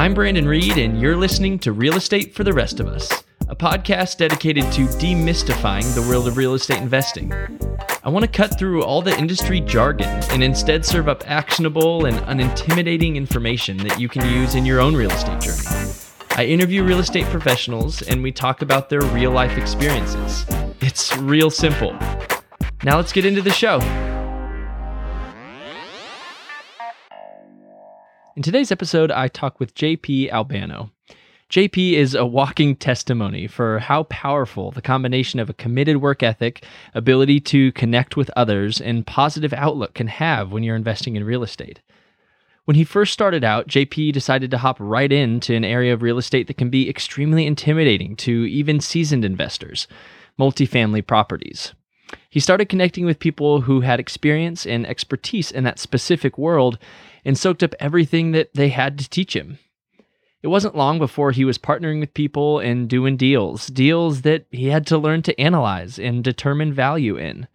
I'm Brandon Reed, and you're listening to Real Estate for the Rest of Us, a podcast dedicated to demystifying the world of real estate investing. I want to cut through all the industry jargon and instead serve up actionable and unintimidating information that you can use in your own real estate journey. I interview real estate professionals and we talk about their real life experiences. It's real simple. Now let's get into the show. In today's episode, I talk with JP Albano. JP is a walking testimony for how powerful the combination of a committed work ethic, ability to connect with others, and positive outlook can have when you're investing in real estate. When he first started out, JP decided to hop right into an area of real estate that can be extremely intimidating to even seasoned investors multifamily properties. He started connecting with people who had experience and expertise in that specific world and soaked up everything that they had to teach him. It wasn't long before he was partnering with people and doing deals, deals that he had to learn to analyze and determine value in.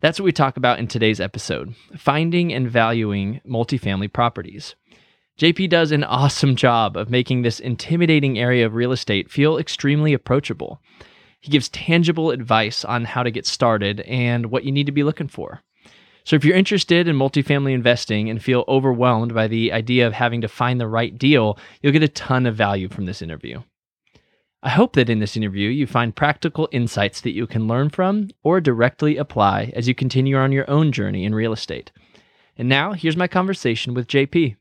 That's what we talk about in today's episode finding and valuing multifamily properties. JP does an awesome job of making this intimidating area of real estate feel extremely approachable. He gives tangible advice on how to get started and what you need to be looking for. So, if you're interested in multifamily investing and feel overwhelmed by the idea of having to find the right deal, you'll get a ton of value from this interview. I hope that in this interview you find practical insights that you can learn from or directly apply as you continue on your own journey in real estate. And now, here's my conversation with JP.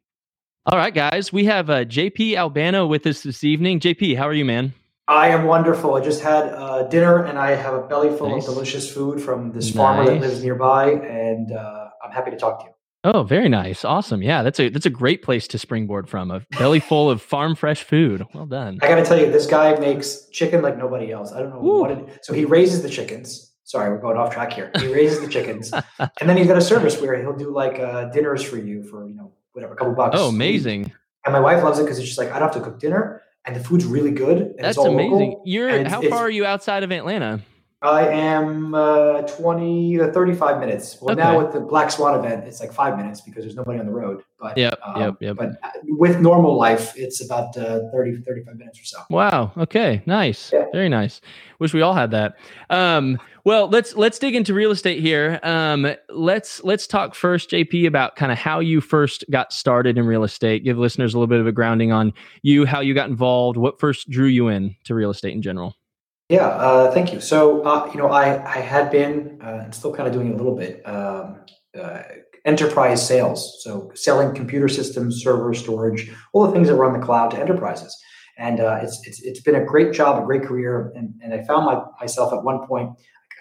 All right, guys, we have uh, JP Albano with us this evening. JP, how are you, man? I am wonderful. I just had uh, dinner and I have a belly full nice. of delicious food from this nice. farmer that lives nearby, and uh, I'm happy to talk to you. Oh, very nice. Awesome. Yeah, that's a that's a great place to springboard from. A belly full of farm fresh food. Well done. I got to tell you, this guy makes chicken like nobody else. I don't know Ooh. what it, so he raises the chickens. Sorry, we're going off track here. He raises the chickens, and then he's got a service where he'll do like uh, dinners for you for you know whatever, a couple bucks. Oh, amazing. And my wife loves it because it's just like I don't have to cook dinner and the food's really good. That's amazing. Local, You're how far are you outside of Atlanta? I am uh, 20 to 35 minutes. Well, okay. now with the Black Swan event, it's like five minutes because there's nobody on the road. But yep, um, yep, yep. But with normal life, it's about uh, 30, 35 minutes or so. Wow. Okay. Nice. Yeah. Very nice. Wish we all had that. Um, well, let's let's dig into real estate here. Um, let's let's talk first, JP, about kind of how you first got started in real estate. Give listeners a little bit of a grounding on you, how you got involved, what first drew you in to real estate in general. Yeah, uh, thank you. So, uh, you know, I I had been uh, and still kind of doing a little bit um, uh, enterprise sales, so selling computer systems, server storage, all the things that run the cloud to enterprises. And uh, it's, it's it's been a great job, a great career, and, and I found my, myself at one point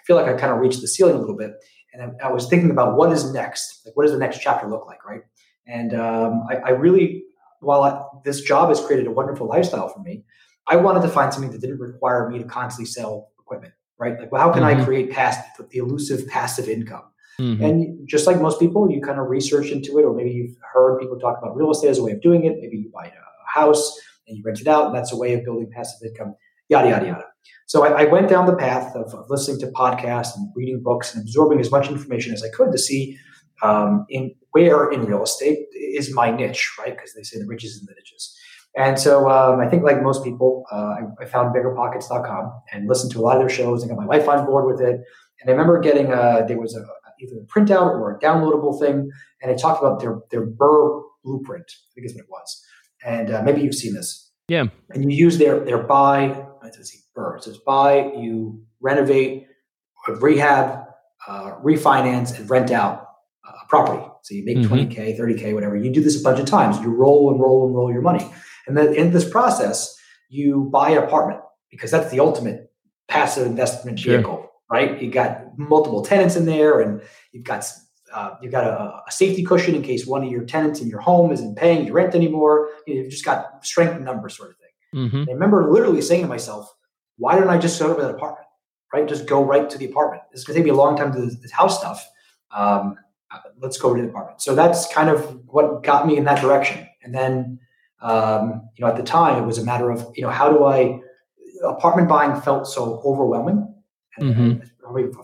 feel like I kind of reached the ceiling a little bit. And I, I was thinking about what is next? Like, what does the next chapter look like, right? And um, I, I, really, while I, this job has created a wonderful lifestyle for me, I wanted to find something that didn't require me to constantly sell equipment, right? Like, well, how can mm-hmm. I create past the elusive passive income? Mm-hmm. And just like most people, you kind of research into it, or maybe you've heard people talk about real estate as a way of doing it. Maybe you buy a house and you rent it out, and that's a way of building passive income. Yada yada yada. So I, I, went down the path of, of, listening to podcasts and reading books and absorbing as much information as I could to see um, in where in real estate is my niche, right? Because they say the riches in the niches. And so um, I think, like most people, uh, I, I, found biggerpockets.com and listened to a lot of their shows and got my wife on board with it. And I remember getting a, there was a, either a printout or a downloadable thing, and it talked about their their BRRRR blueprint. I think is what it was. And uh, maybe you've seen this. Yeah. And you use their their buy. Let's see, BRRRR. So it's buy, you renovate, rehab, uh, refinance, and rent out a property. So you make mm-hmm. 20K, 30K, whatever. You do this a bunch of times. You roll and roll and roll your money. And then in this process, you buy an apartment because that's the ultimate passive investment vehicle, sure. right? You got multiple tenants in there and you've got uh, you've got a, a, safety cushion in case one of your tenants in your home isn't paying your rent anymore. You've just got strength in numbers sort of thing. Mm-hmm. I remember literally saying to myself, why don't I just go to that apartment? Right? Just go right to the apartment. It's going to take me a long time to do this house stuff. Um, let's go to the apartment. So that's kind of what got me in that direction. And then, um, you know, at the time, it was a matter of, you know, how do I, apartment buying felt so overwhelming. Mm-hmm.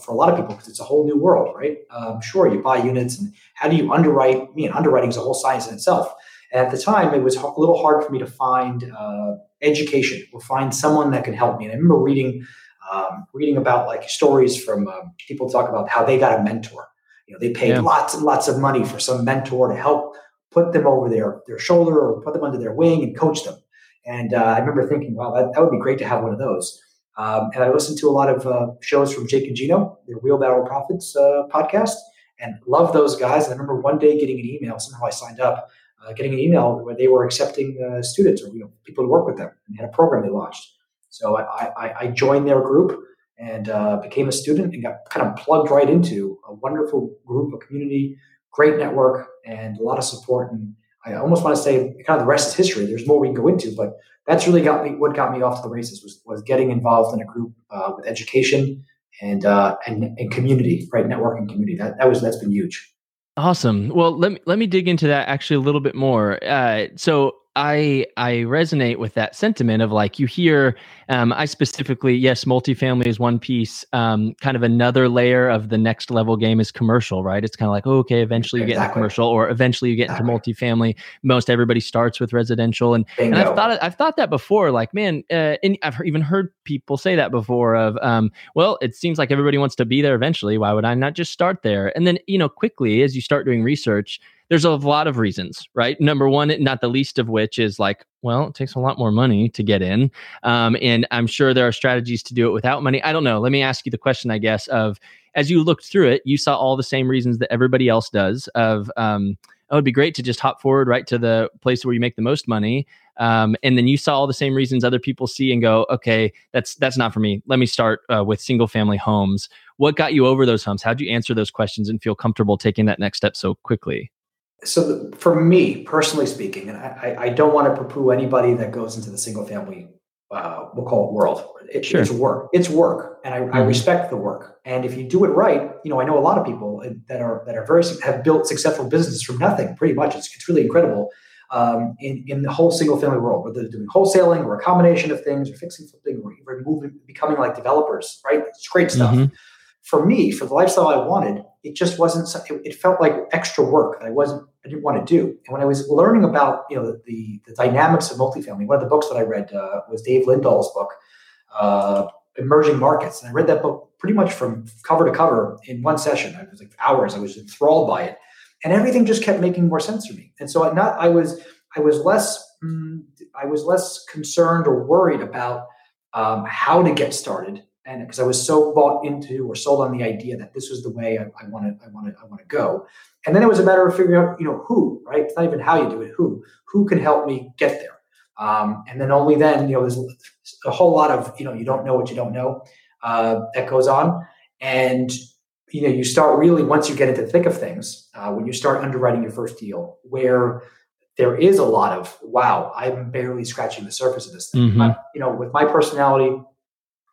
For a lot of people, because it's a whole new world, right? Um, sure, you buy units, and how do you underwrite? I mean, underwriting is a whole science in itself. And at the time, it was a little hard for me to find uh, education or find someone that could help me. And I remember reading um, reading about like stories from um, people talk about how they got a mentor. You know, they paid yeah. lots and lots of money for some mentor to help put them over their their shoulder or put them under their wing and coach them. And uh, I remember thinking, wow, that, that would be great to have one of those. Um, and I listened to a lot of uh, shows from Jake and Gino, their Wheelbarrow Profits uh, podcast, and love those guys. And I remember one day getting an email. Somehow I signed up, uh, getting an email where they were accepting uh, students or you know people to work with them and had a program they launched. So I, I, I joined their group and uh, became a student and got kind of plugged right into a wonderful group, a community, great network, and a lot of support. And I almost want to say kind of the rest is history. There's more we can go into, but that's really got me. What got me off to the races was was getting involved in a group uh, with education and uh, and and community, right? Networking community. That that was that's been huge. Awesome. Well, let me let me dig into that actually a little bit more. Uh, so I I resonate with that sentiment of like you hear um, I specifically yes multifamily is one piece um, kind of another layer of the next level game is commercial right? It's kind of like oh, okay eventually you exactly. get into commercial or eventually you get exactly. into multifamily. Most everybody starts with residential and, and I've thought I've thought that before like man uh, and I've even heard people say that before of um, well it seems like everybody wants to be there eventually. Why would I not just start there? And then you know quickly as you start doing research there's a lot of reasons, right? Number one, not the least of which is like, well, it takes a lot more money to get in. Um, and I'm sure there are strategies to do it without money. I don't know. Let me ask you the question, I guess, of as you looked through it, you saw all the same reasons that everybody else does of, um, oh, it'd be great to just hop forward right to the place where you make the most money. Um, and then you saw all the same reasons other people see and go, okay, that's that's not for me. Let me start uh, with single family homes. What got you over those humps? How'd you answer those questions and feel comfortable taking that next step so quickly? So the, for me personally speaking, and I, I don't want to poo-poo anybody that goes into the single family, uh, we'll call it world. It, sure. It's work. It's work, and I, mm-hmm. I, respect the work. And if you do it right, you know, I know a lot of people that are that are very have built successful businesses from nothing. Pretty much, it's, it's really incredible. Um, in, in the whole single family world, whether they're doing wholesaling or a combination of things, or fixing something, or even moving, becoming like developers, right? It's great stuff. Mm-hmm. For me, for the lifestyle I wanted, it just wasn't. It, it felt like extra work that I wasn't I didn't want to do. And when I was learning about you know the the dynamics of multifamily, one of the books that I read uh, was Dave Lindahl's book, uh, Emerging Markets, and I read that book pretty much from cover to cover in one session. I was like hours. I was enthralled by it, and everything just kept making more sense for me. And so I not I was I was less mm, I was less concerned or worried about um, how to get started and because I was so bought into or sold on the idea that this was the way I want to, I want to, I want to go. And then it was a matter of figuring out, you know, who, right? It's not even how you do it, who, who can help me get there. Um, and then only then, you know, there's a whole lot of, you know, you don't know what you don't know uh, that goes on. And, you know, you start really, once you get into the thick of things, uh, when you start underwriting your first deal, where there is a lot of, wow, I'm barely scratching the surface of this thing. Mm-hmm. But, you know, with my personality,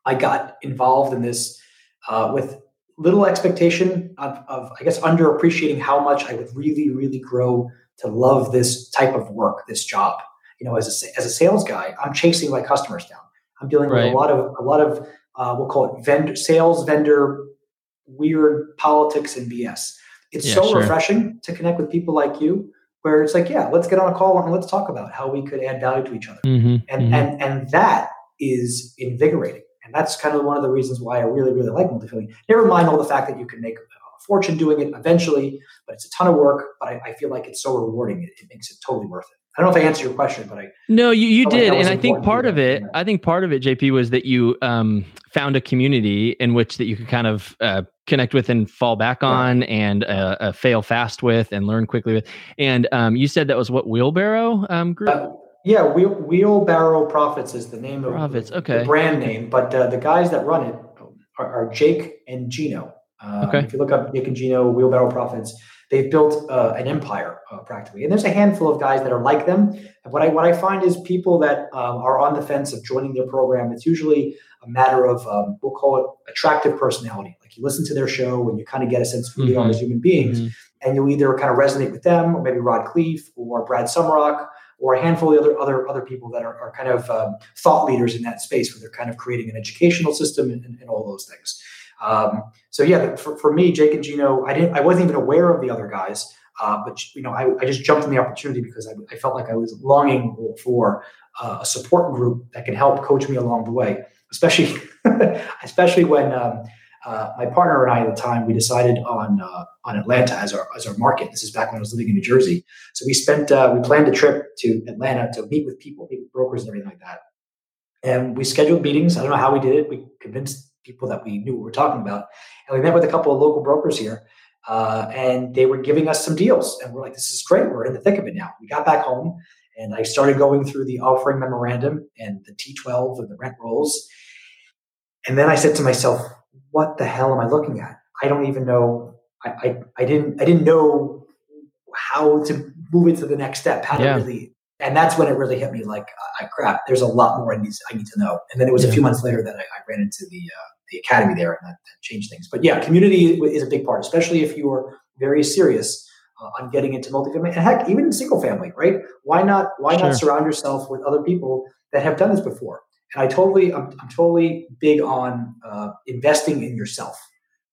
I got involved in this uh, with little expectation of, of, I guess, underappreciating how much I would really, really grow to love this type of work, this job. You know, as a, as a sales guy, I'm chasing my customers down. I'm dealing right. with a lot of a lot of uh, we'll call it vendor sales vendor weird politics and BS. It's yeah, so sure. refreshing to connect with people like you, where it's like, yeah, let's get on a call and let's talk about how we could add value to each other, mm-hmm, and mm-hmm. and and that is invigorating. And that's kind of one of the reasons why I really, really like multifamily. Never mind all the fact that you can make a fortune doing it eventually, but it's a ton of work. But I, I feel like it's so rewarding; it, it, makes it totally worth it. I don't know if I answered your question, but I no, you, you did, like and I think part of it, I think part of it, JP, was that you um, found a community in which that you could kind of uh, connect with and fall back on, right. and uh, uh, fail fast with, and learn quickly with. And um, you said that was what wheelbarrow um, group. Uh, yeah, Wheel, Wheelbarrow Profits is the name of Profits. Okay, the brand name, but uh, the guys that run it are, are Jake and Gino. Um, okay. If you look up Jake and Gino, Wheelbarrow Profits, they've built uh, an empire uh, practically, and there's a handful of guys that are like them. And what I what I find is people that um, are on the fence of joining their program. It's usually a matter of um, we'll call it attractive personality. Like you listen to their show and you kind of get a sense of who mm-hmm. they are mm-hmm. as human beings, mm-hmm. and you'll either kind of resonate with them, or maybe Rod Khleif or Brad Sumrok or a handful of other other other people that are, are kind of um, thought leaders in that space where they're kind of creating an educational system and, and, and all those things. Um, so yeah, for, for me, Jake and Gino, I didn't I wasn't even aware of the other guys. Uh, but you know, I, I, just jumped on the opportunity because I, I felt like I was longing for uh, a support group that can help coach me along the way, especially especially when um, uh, my partner and I at the time we decided on uh, on Atlanta as our as our market. This is back when I was living in New Jersey. So we spent uh, we planned a trip to Atlanta to meet with people, meet with brokers, and everything like that. And we scheduled meetings. I don't know how we did it. We convinced people that we knew what we were talking about, and we met with a couple of local brokers here. Uh, and they were giving us some deals, and we're like, "This is great. We're in the thick of it now." We got back home, and I started going through the offering memorandum and the T12 and the rent rolls. And then I said to myself, what the hell am I looking at? I don't even know. I, I, I didn't I didn't know how to move it to the next step. How to yeah. really and that's when it really hit me like uh, crap there's a lot more I need, I need to know and then it was yeah. a few months later that I, I ran into the uh, the academy there and that, that, changed things but yeah community is a big part especially if you're very serious uh, on getting into multifamily and heck even in single family right why not why sure. not surround yourself with other people that have done this before I totally, I'm, I'm totally big on uh, investing in yourself,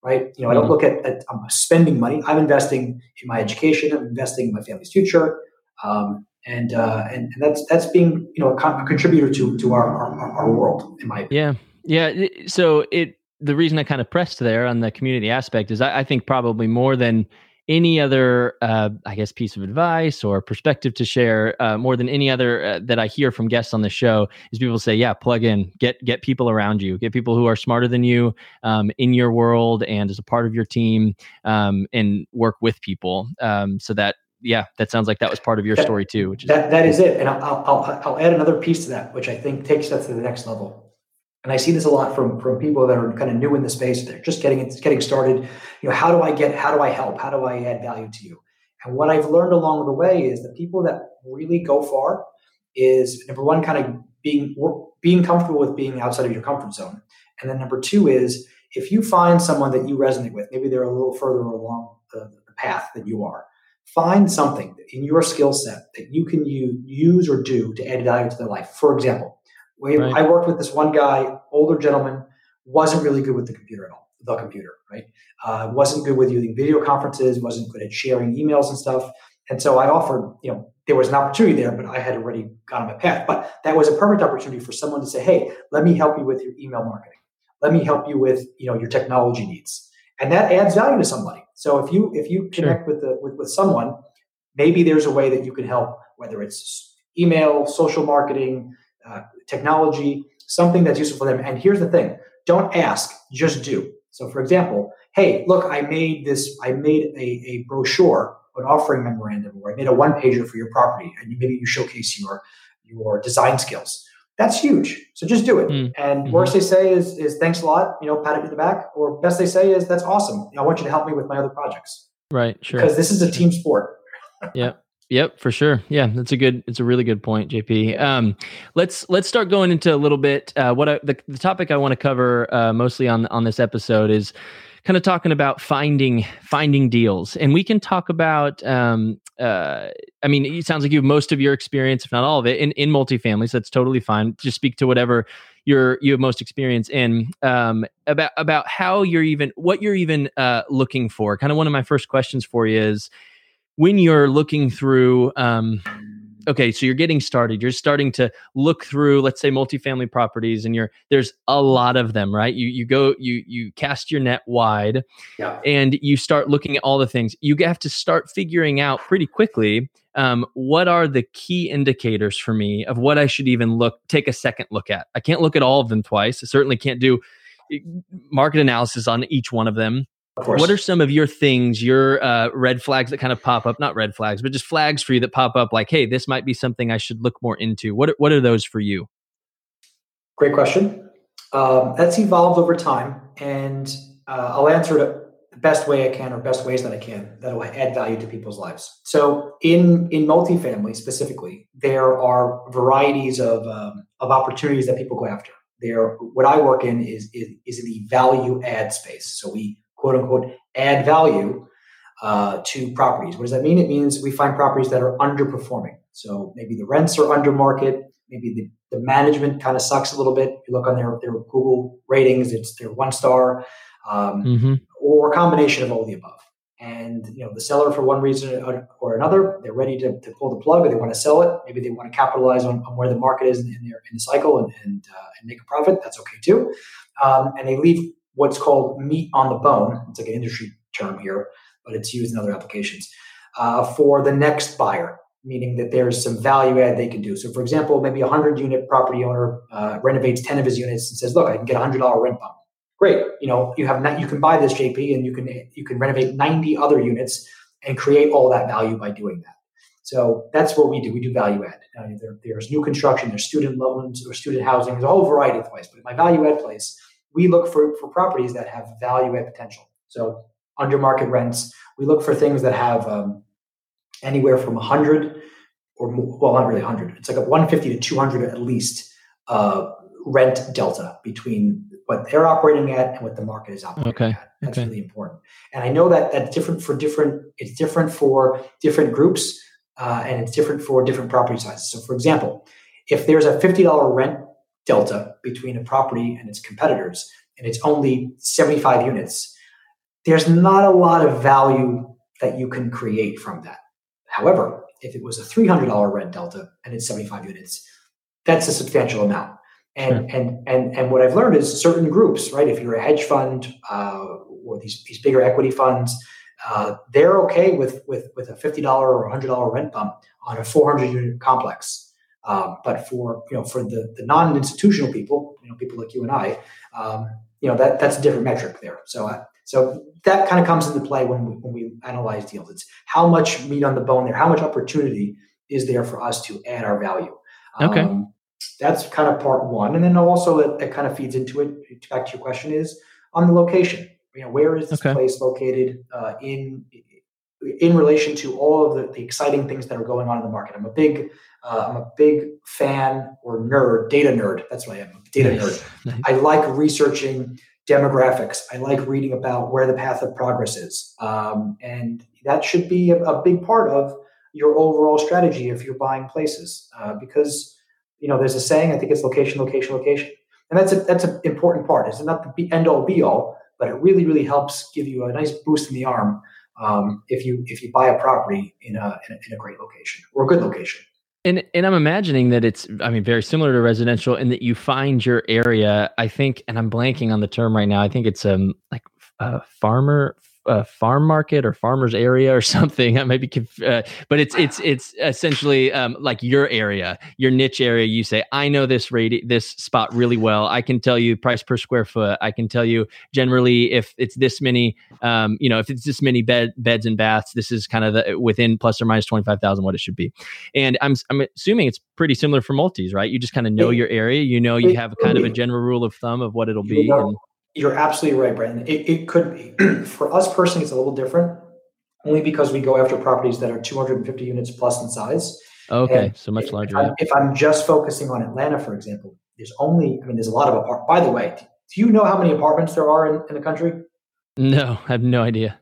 right? You know, I don't mm-hmm. look at, at I'm spending money. I'm investing in my education. I'm investing in my family's future, um, and, uh, and and that's that's being you know a, con- a contributor to to our, our, our world. In my opinion. yeah yeah. So it the reason I kind of pressed there on the community aspect is I, I think probably more than any other, uh, I guess, piece of advice or perspective to share uh, more than any other uh, that I hear from guests on the show is people say, "Yeah, plug in, get get people around you, get people who are smarter than you um, in your world and as a part of your team, um, and work with people." Um, so that, yeah, that sounds like that was part of your that, story too. Which is that that is it, and I'll, I'll I'll add another piece to that, which I think takes us to the next level and I see this a lot from from people that are kind of new in the space. They're just getting getting started. You know, how do I get? How do I help? How do I add value to you? And what I've learned along the way is the people that really go far is number one, kind of being being comfortable with being outside of your comfort zone, and then number two is if you find someone that you resonate with, maybe they're a little further along the, the path than you are. Find something in your skill set that you can use or do to add value to their life. For example, we, right. I worked with this one guy, older gentleman, wasn't really good with the computer at all. The computer, right? Uh, wasn't good with using video conferences. Wasn't good at sharing emails and stuff. And so I offered, you know, there was an opportunity there, but I had already gone on my path. But that was a perfect opportunity for someone to say, "Hey, let me help you with your email marketing. Let me help you with, you know, your technology needs." And that adds value to somebody. So if you if you connect sure. with the with, with someone, maybe there's a way that you can help, whether it's email, social marketing, uh, technology, something that's useful for them. And here's the thing don't ask, just do. So, for example, hey, look, I made this, I made a, a brochure, an offering memorandum, or I made a one pager for your property, and maybe you showcase your your design skills. That's huge. So just do it. Mm. And mm-hmm. worst they say is is thanks a lot, you know, pat it in the back. Or best they say is that's awesome. I want you to help me with my other projects. Right. Sure. Because this is a team sport. yeah. Yep, for sure. Yeah, that's a good. It's a really good point, JP. Um, let's let's start going into a little bit. Uh, what I, the the topic I want to cover uh, mostly on on this episode is kind of talking about finding finding deals, and we can talk about. Um, uh, I mean, it sounds like you have most of your experience, if not all of it, in in multifamily. So that's totally fine. Just speak to whatever you're you have most experience in. Um, about about how you're even what you're even uh, looking for. Kind of one of my first questions for you is when you're looking through um, okay so you're getting started you're starting to look through let's say multifamily properties and you're there's a lot of them right? You you go you you cast your net wide yeah. and you start looking at all the things. You have to start figuring out pretty quickly um, what are the key indicators for me of what i should even look take a second look at. I can't look at all of them twice. I certainly can't do eh, market analysis on each one of them what are some of your things, your uh, red flags that kind of pop up? Not red flags, but just flags for you that pop up. Like, hey, this might be something I should look more into. What What are those for you? Great question. Um, that's evolved over time, and uh, I'll answer it the best way I can, or best ways that I can that will add value to people's lives. So, in in multifamily specifically, there are varieties of um, of opportunities that people go after. There, what I work in is is, is in the value add space. So we quote unquote add value uh, to properties. What does that mean? It means we find properties that are underperforming. So maybe the rents are under market, maybe the, the management kind of sucks a little bit. If you look on their, their Google ratings, it's their one star, um, mm-hmm. or a combination of all the above. and you know the seller for one reason or another they're ready to, to pull the plug or they want to sell it maybe they want to capitalize on, on where the market is in, their in the cycle and and, uh, and make a profit that's okay too um, and they leave what's called meat on the bone it's like an industry term here but it's used in other applications uh, for the next buyer meaning that there's some value add they can do so for example maybe a 100 unit property owner uh, renovates 10 of his units and says look i can get a $100 rent bump great. You know, you have you can buy this JP and you can you can renovate 90 other units and create all that value by doing that. So that's what we do. We do value add. Uh, there, there's new construction, there's student loans or student housing. There's a whole variety of ways. But my value add place, we look for, for properties that have value add potential. So under market rents, we look for things that have um, anywhere from 100 or more, well, not really 100. It's like a 150 to 200 at least uh, rent delta between what they're operating at and what the market is operating okay. at. That's okay. really important. And I know that that's different for different. It's different for different groups, uh, and it's different for different property sizes. So, for example, if there's a fifty dollar rent delta between a property and its competitors, and it's only seventy five units, there's not a lot of value that you can create from that. However, if it was a three hundred dollar rent delta and it's seventy five units, that's a substantial amount. And, sure. and and and what I've learned is certain groups, right? If you're a hedge fund uh, or these these bigger equity funds, uh, they're okay with with with a fifty dollar or hundred dollar rent bump on a four hundred unit complex. Um, but for you know for the the non institutional people, you know people like you and I, um, you know that that's a different metric there. So uh, so that kind of comes into play when we, when we analyze deals. It's how much meat on the bone there, how much opportunity is there for us to add our value. Okay. Um, that's kind of part one. And then also it, it kind of feeds into it. Back to your question is on the location. You know, where is this okay. place located uh, in in relation to all of the, the, exciting things that are going on in the market? I'm a big uh, I'm a big fan or nerd, data nerd. That's what I am, data nice. nerd. Nice. I like researching demographics. I like reading about where the path of progress is, um, and that should be a, a, big part of your overall strategy if you're buying places, uh, because you know, there's a saying, I think it's location, location, location. And that's a, that's an important part. It's not the end all be all, but it really, really helps give you a nice boost in the arm um, if you if you buy a property in a, in a, in a great location or a good location. And and I'm imagining that it's I mean very similar to residential in that you find your area. I think, and I'm blanking on the term right now. I think it's um like a farmer a farm market or farmers area or something. I might be, conf- uh, but it's it's it's essentially um, like your area, your niche area. You say, I know this radi- this spot really well. I can tell you price per square foot. I can tell you generally if it's this many, um, you know, if it's this many bed beds and baths, this is kind of the, within plus or minus twenty five thousand what it should be. And I'm I'm assuming it's pretty similar for multis, right? You just kind of know your area. You know, you have kind of a general rule of thumb of what it'll be. And, you're absolutely right, Brandon. It, it could be. For us personally, it's a little different, only because we go after properties that are 250 units plus in size. Okay, and so much larger. If I'm, if I'm, just focusing on Atlanta, for example, there's only, I mean, there's a lot of apartments. By the way, do you know how many apartments there are in, in the country? No, I have no idea.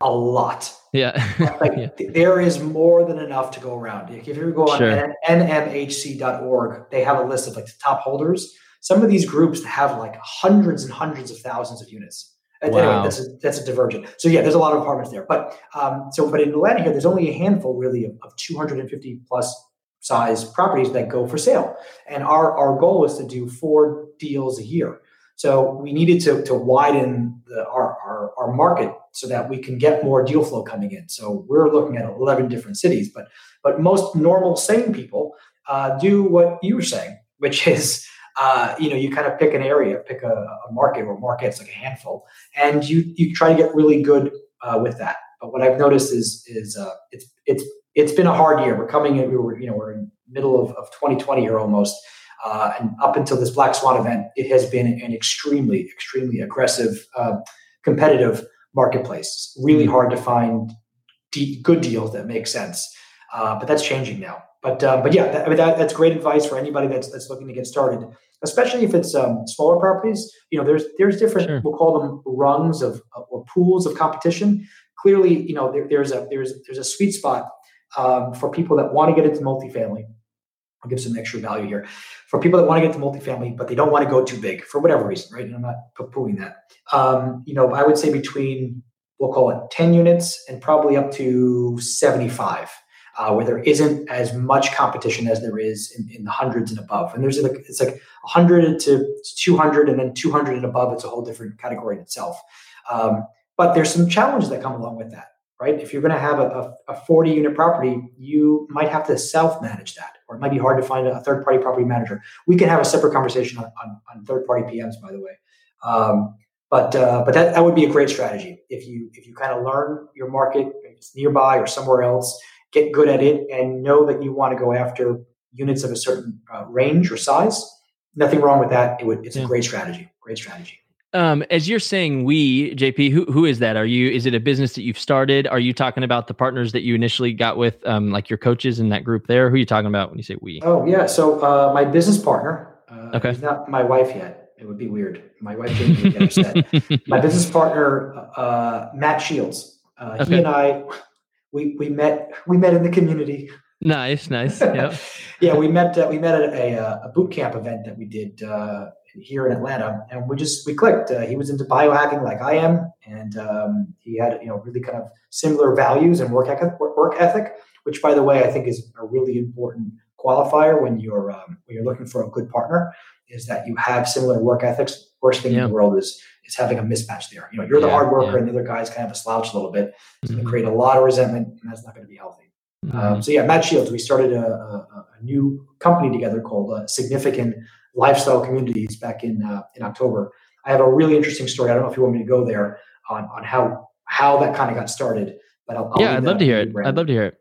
A lot. Yeah. like, yeah. There is more than enough to go around. If you go on sure. nmhc.org, they have a list of like the top holders some of these groups have like hundreds and hundreds of thousands of units. Wow. Anyway, that's a, that's a divergent. So yeah, there's a lot of apartments there. But um, so, but in Atlanta here, there's only a handful really of, of 250 plus size properties that go for sale. And our, our goal is to do four deals a year. So we needed to, to widen the, our, our, our market so that we can get more deal flow coming in. So we're looking at 11 different cities, but, but most normal sane people uh, do what you were saying, which is uh, you know, you kind of pick an area, pick a, a, market or markets like a handful, and you you try to get really good uh, with that. But what I've noticed is is uh, it's it's it's been a hard year. We're coming in, we were you know we're in middle of, of 2020 here almost, uh, and up until this Black Swan event, it has been an extremely extremely aggressive, uh, competitive marketplace. really hard to find de- good deals that make sense. Uh, but that's changing now. But uh, but yeah, that, I mean, that, that's great advice for anybody that's that's looking to get started, especially if it's um, smaller properties. You know, there's there's different sure. we'll call them rungs of or pools of competition. Clearly, you know, there, there's a there's there's a sweet spot um, for people that want to get into multifamily. I'll give some extra value here for people that want to get into multifamily, but they don't want to go too big for whatever reason, right? And I'm not poo-pooing that. Um, you know, I would say between we'll call it 10 units and probably up to 75 uh, where there isn't as much competition as there is in, in the hundreds and above. And there's like it's like 100 to 200, and then 200 and above. It's a whole different category in itself. Um, but there's some challenges that come along with that, right? If you're going to have a, a, a 40 unit property, you might have to self manage that, or it might be hard to find a third party property manager. We can have a separate conversation on, on, on third party PMs, by the way. Um, but uh, but that, that would be a great strategy if you if you kind of learn your market, it's nearby or somewhere else, get good at it, and know that you want to go after units of a certain uh, range or size. Nothing wrong with that. It would, it's yeah. a great strategy. Great strategy. Um, as you're saying, we JP, who who is that? Are you? Is it a business that you've started? Are you talking about the partners that you initially got with, um, like your coaches in that group there? Who are you talking about when you say we? Oh yeah, so uh, my business partner. Uh, okay. not my wife yet. It would be weird. My wife didn't get upset. my business partner, uh, Matt Shields. Uh, okay. He and I we we met we met in the community. Nice, nice. Yeah, yeah. We met uh, we met at a, a, boot camp event that we did uh, here in Atlanta, and we just we clicked. Uh, he was into biohacking like I am, and um, he had you know really kind of similar values and work ethic, work ethic, which by the way I think is a really important qualifier when you're um, when you're looking for a good partner is that you have similar work ethics. Worst thing yeah. in the world is is having a mismatch there. You know, you're the yeah, hard worker, yeah. and the other guy's kind of a slouch a little bit. It's mm-hmm. going to create a lot of resentment, and that's not going to be healthy. Mm-hmm. Um, so yeah, Matt Shields, we started a, a, a new company together called uh, Significant Lifestyle Communities back in uh, in October. I have a really interesting story. I don't know if you want me to go there on on how how that kind of got started, but I'll, I'll yeah, I'd love to hear it. I'd love to hear it.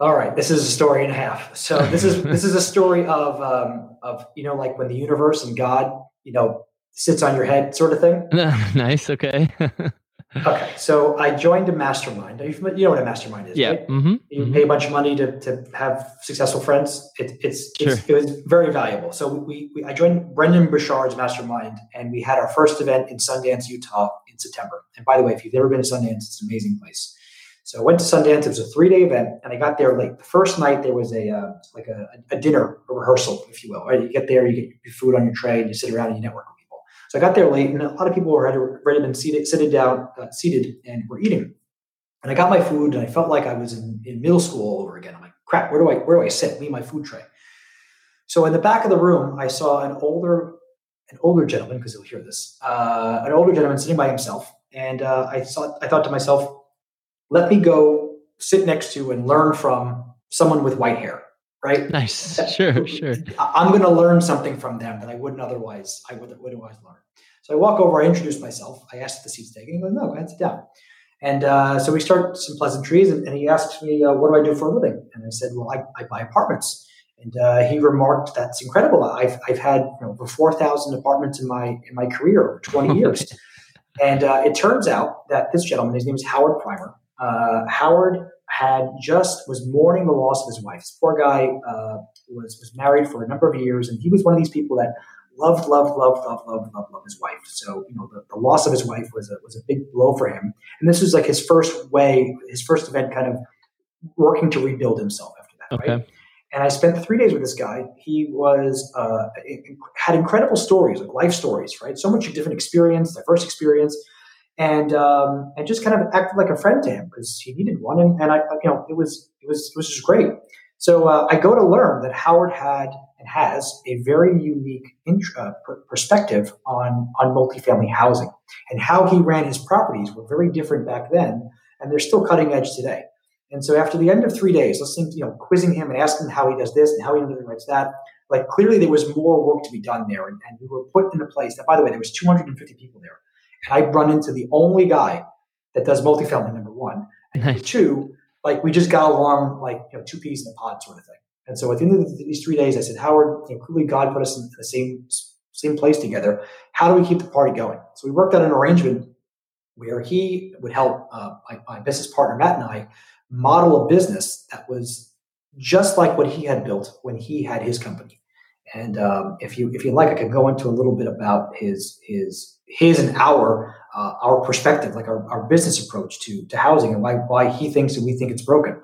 All right, this is a story and a half. So this is this is a story of um, of you know like when the universe and God you know sits on your head sort of thing. nice. Okay. okay. So I joined a mastermind. You know what a mastermind is, yeah. right? Mm-hmm. You mm-hmm. pay a bunch of money to, to have successful friends. It, it's, sure. it's, it was very valuable. So we, we, I joined Brendon Burchard's mastermind and we had our first event in Sundance, Utah in September. And by the way, if you've never been to Sundance, it's an amazing place. So I went to Sundance. It was a three day event, and I got there late. The first night there was a uh, like a, a, dinner, a rehearsal, if you will. Right? You get there, you get your food on your tray, and you sit around and you network so I got there late, and a lot of people were already been seated, seated down, uh, seated, and were eating. And I got my food, and I felt like I was in, in middle school all over again. I'm like, crap, where do I where do I sit? Leave my food tray. So in the back of the room, I saw an older an older gentleman because he'll hear this, uh, an older gentleman sitting by himself, and uh, I thought I thought to myself, let me go sit next to and learn from someone with white hair right? Nice. Sure, sure. I'm going to learn something from them that I wouldn't otherwise I would, would otherwise learn. So I walk over, I introduce myself. I ask if the seat's taken. And he goes, no, go ahead, sit down. And uh, so we start some pleasantries, and, and he asks me, uh, what do I do for a living? And I said, well, I, I buy apartments. And uh, he remarked, that's incredible. I've, I've had you know, over 4,000 apartments in my, in my career over 20 years. and uh, it turns out that this gentleman, his name is Howard Primer. Uh, Howard had just was mourning the loss of his wife. This poor guy uh, was was married for a number of years, and he was one of these people that loved, loved, loved, loved, loved, loved, loved his wife. So you know, the, the loss of his wife was a was a big blow for him. And this was like his first way, his first event, kind of working to rebuild himself after that. Okay. Right? And I spent three days with this guy. He was uh, had incredible stories, like life stories, right? So much different experience, diverse experience, and um, and just kind of acted like a friend to him because he needed one. And, and I, you know, it was it was it was just great. So uh, I go to learn that Howard had and has a very unique int- uh, perspective on, on multifamily housing. And how he ran his properties were very different back then, and they're still cutting edge today. And so after the end of three days, listening, you know, quizzing him and asking how he does this and how he writes that, like clearly there was more work to be done there. And, and we were put in a place that, by the way, there was 250 people there. And I run into the only guy that does multifamily, number one. And number two, like we just got along like you know two peas in a pod sort of thing. And so at the end of these three days, I said, Howard, you know, clearly God put us in the same same place together. How do we keep the party going? So we worked out an arrangement where he would help uh, my, my business partner Matt and I model a business that was just like what he had built when he had his company. And um, if you if you like, I can go into a little bit about his his his and our uh, our perspective, like our, our business approach to to housing and why why he thinks and we think it's broken.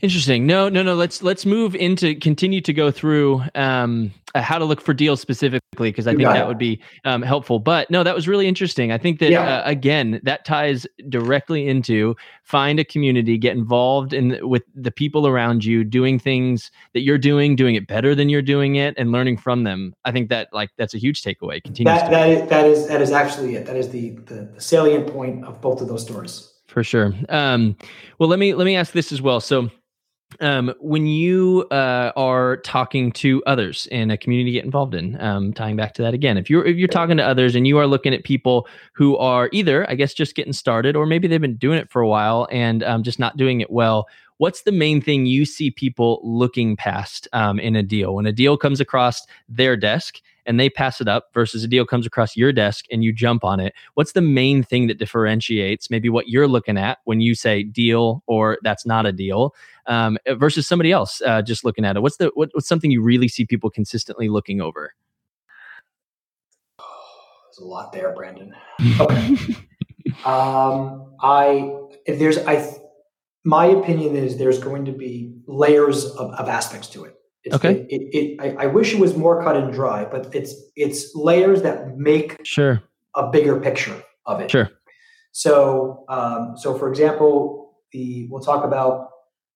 Interesting. No, no, no. Let's let's move into continue to go through um, uh, how to look for deals specifically because I think that it. would be um, helpful. But no, that was really interesting. I think that yeah. uh, again that ties directly into find a community, get involved in with the people around you, doing things that you're doing, doing it better than you're doing it, and learning from them. I think that like that's a huge takeaway. Continue. That that is, that is that is actually it. That is the, the the salient point of both of those stories. For sure. Um, well, let me let me ask this as well. So um, when you uh, are talking to others in a community get involved in um, tying back to that again if you're if you're talking to others and you are looking at people who are either i guess just getting started or maybe they've been doing it for a while and um, just not doing it well what's the main thing you see people looking past um, in a deal? When a deal comes across their desk and they pass it up versus a deal comes across your desk and you jump on it what's the main thing that differentiates maybe what you're looking at when you say deal or that's not a deal um, versus somebody else uh, just looking at it? What's the what, what's something you really see people consistently looking over? There's a lot there brandon. Okay. Um, i there's i my opinion is there's going to be layers of, of aspects to it it's, okay. It, it, it I, I, wish it was more cut and dry, but it's it's layers that make sure a bigger picture of it. Sure. So um, so for example, the we'll talk about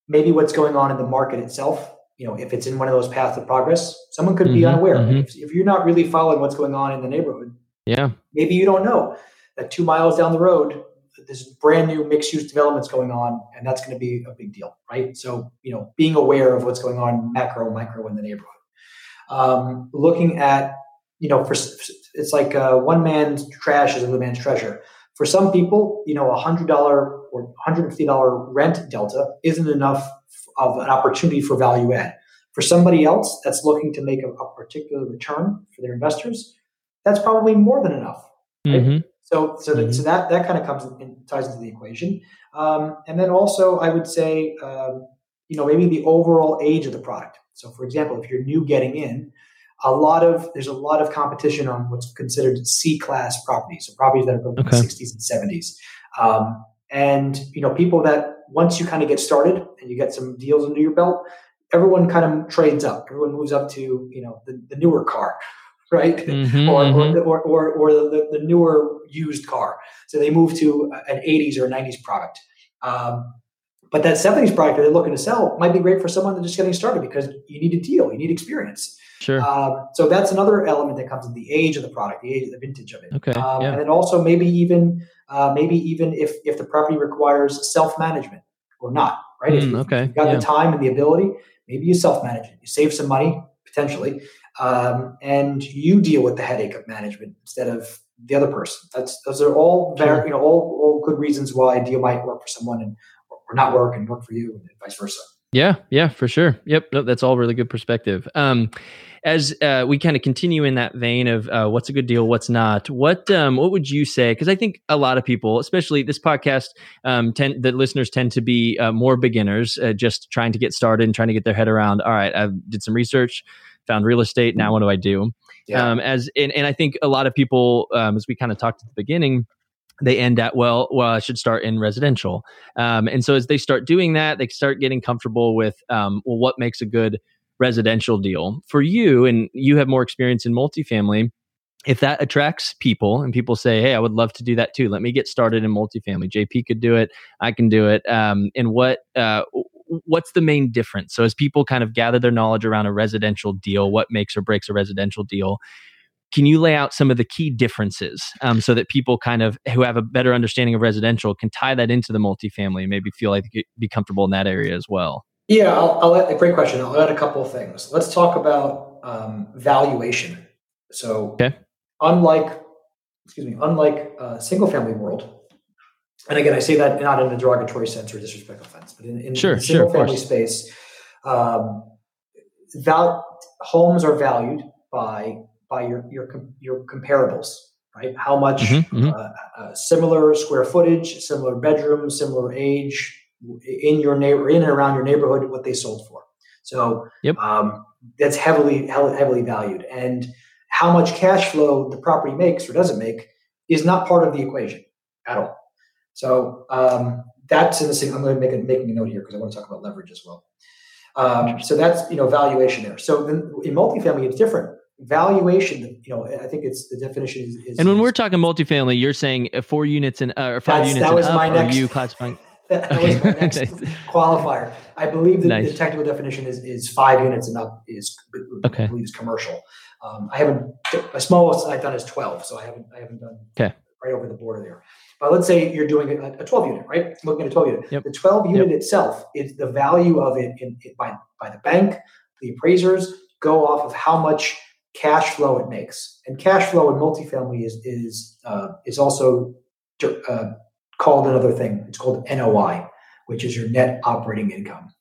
maybe what's going on in the market itself. You know, if it's in one of those paths of progress, someone could mm-hmm, be unaware. Mm-hmm. If, if you're not really following what's going on in the neighborhood, yeah, maybe you don't know that two miles down the road this brand new mixed use developments going on, and that's going to be a big deal, right? So, you know, being aware of what's going on macro, micro in the neighborhood. Um, looking at, you know, for it's like uh, one man's trash is another man's treasure. For some people, you know, a hundred dollar or hundred fifty dollar rent delta isn't enough of an opportunity for value add. For somebody else that's looking to make a, a particular return for their investors, that's probably more than enough. Right? Mm-hmm. So, so, mm-hmm. that, so that that kind of comes in, ties into the equation. Um, and then also, I would say, um, you know, maybe the overall age of the product. So, for example, if you're new getting in, a lot of there's a lot of competition on what's considered C class properties, so properties that are built okay. in the 60s and 70s. Um, and you know, people that once you kind of get started and you get some deals under your belt, everyone kind of trades up. Everyone moves up to you know the, the newer car right? Mm-hmm, or, mm-hmm. or, or, or, the, the newer used car. So they move to an 80s or 90s product. Um, but that 70s product that they're looking to sell might be great for someone that's just getting started because you need a deal, you need experience. Sure. Um, so that's another element that comes in the age of the product, the age, of the vintage of it. Okay. Um, yeah. And then also maybe even uh, maybe even if if the property requires self management or not, right? Mm, if okay. you've got yeah. the time and the ability, maybe you self manage it. You save some money potentially, um, and you deal with the headache of management instead of the other person. That's those are all very, you know all, all good reasons why a deal might work for someone and or not work and work for you and vice versa. Yeah, yeah, for sure. Yep, no, that's all really good perspective. Um, as uh, we kind of continue in that vein of uh, what's a good deal, what's not, what um, what would you say? Because I think a lot of people, especially this podcast, um, tend the listeners tend to be uh, more beginners, uh, just trying to get started and trying to get their head around. All right, I did some research, found real estate. Now what do I do? Yeah. Um, as and, and I think a lot of people, um, as we kind of talked at the beginning, they end at well well i should start in residential. Um, and so as they start doing that they start getting comfortable with um, well what makes a good residential deal. For you and you have more experience in multifamily if that attracts people and people say hey i would love to do that too. Let me get started in multifamily. Jp could do it. I can do it. Um, and what uh, what's the main difference? So as people kind of gather their knowledge around a residential deal, what makes or breaks a residential deal? Can you lay out some of the key differences um, so that people kind of who have a better understanding of residential can tie that into the multifamily and maybe feel like they be comfortable in that area as well? Yeah, I'll, I'll add, great question. I'll add a couple of things. Let's talk about um, valuation. So, okay. unlike, excuse me, unlike uh, single family world, and again, I say that not in a derogatory sense or disrespectful sense, but in, in sure, the single sure, family space, um, val- homes are valued by by your your your comparables, right? How much mm-hmm, mm-hmm. Uh, uh, similar square footage, similar bedrooms, similar age in your neighbor in and around your neighborhood, what they sold for. So yep. um, that's heavily heavily valued, and how much cash flow the property makes or doesn't make is not part of the equation at all. So um, that's in the same. I'm going to make a, making a note here because I want to talk about leverage as well. Um, so that's you know valuation there. So then in multifamily, it's different. Valuation, you know, I think it's the definition is. is and when we're talking multifamily, you're saying four units and uh, or five units. That was my up, next. you classifying? that was my next qualifier. I believe that nice. the technical definition is, is five units and up is okay. I believe is commercial. Um, I haven't my smallest I've done is twelve, so I haven't I haven't done okay. right over the border there. But let's say you're doing a, a 12 unit, right? Looking at a 12 unit. Yep. The 12 unit yep. itself is the value of it in, in, by, by the bank. The appraisers go off of how much cash flow it makes. And cash flow in multifamily is is uh, is also uh, called another thing. It's called NOI, which is your net operating income.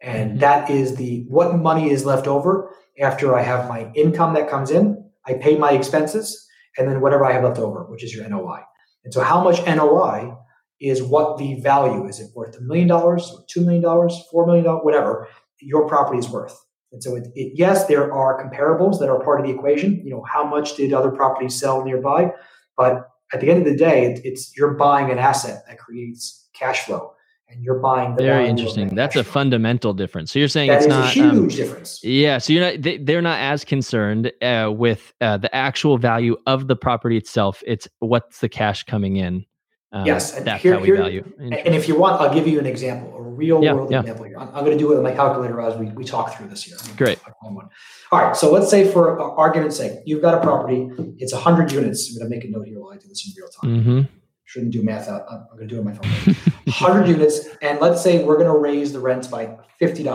And mm-hmm. that is the what money is left over after I have my income that comes in, I pay my expenses, and then whatever I have left over, which is your NOI. And so, how much NOI is what the value is? It worth a million dollars, two million dollars, four million dollars, whatever your property is worth. And so, it, it, yes, there are comparables that are part of the equation. You know, how much did other properties sell nearby? But at the end of the day, it, it's you're buying an asset that creates cash flow and you're buying very interesting. that's a fundamental difference. So you're saying that it's not a huge um, difference. yeah so you're not they, are not as concerned uh, with uh, the actual value of the property itself. It's what's the cash coming in um, yes that's here, how we here, value and if you want i'll give you an example a real yeah, world yeah. example here i'm, I'm going to do it with my calculator as we, we talk through this here great all right so let's say for argument's sake you've got a property it's 100 units i'm going to make a note here while i do this in real time mm-hmm shouldn't do math out. I'm going to do it on my phone. 100 units, and let's say we're going to raise the rents by $50.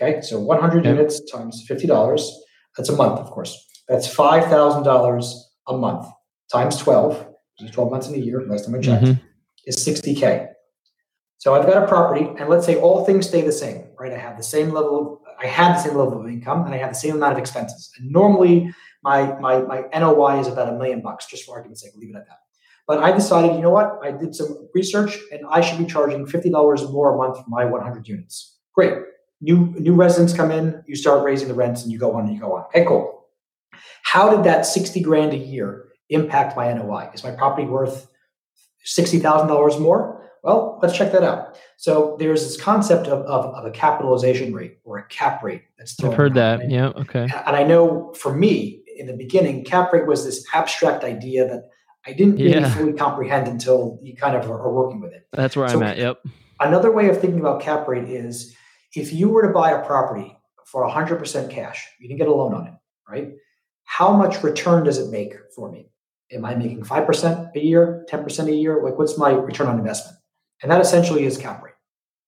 Okay, so 100 okay. units times $50. That's a month, of course. That's $5,000 a month times 12. There's 12 months in a year. Last time I checked, mm-hmm. is 60k. So I've got a property, and let's say all things stay the same, right? I have the same level. Of, I have the same level of income, and I have the same amount of expenses. And normally, my my my NOI is about a million bucks, just for argument's sake. leave it at that. But I decided, you know what? I did some research and I should be charging $50 more a month for my 100 units. Great. New new residents come in, you start raising the rents and you go on and you go on. Okay, cool. How did that 60 grand a year impact my NOI? Is my property worth $60,000 more? Well, let's check that out. So there's this concept of, of, of, a capitalization rate or a cap rate that's I've heard that. Yeah. Okay. And I know for me in the beginning, cap rate was this abstract idea that I didn't really yeah. fully comprehend until you kind of are, working with it. That's where so I'm at. Yep. Another way of thinking about cap rate is if you were to buy a property for 100% cash, you didn't get a loan on it, right? How much return does it make for me? Am I making 5% a year, 10% a year? Like, what's my return on investment? And that essentially is cap rate.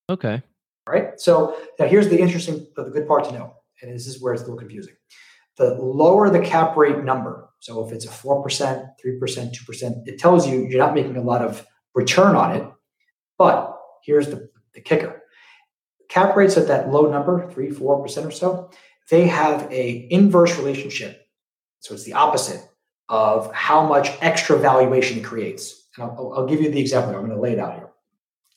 Okay. All right. So now here's the interesting, the good part to know. And this is where it's a little confusing. The lower the cap rate number, so if it's a 4%, 3%, 2%, it tells you you're not making a lot of return on it. But here's the, the kicker. Cap rates at that low number, 3 4% or so, they have a inverse relationship. So it's the opposite of how much extra valuation it creates. And I'll, I'll give you the example. I'm going to lay it out here.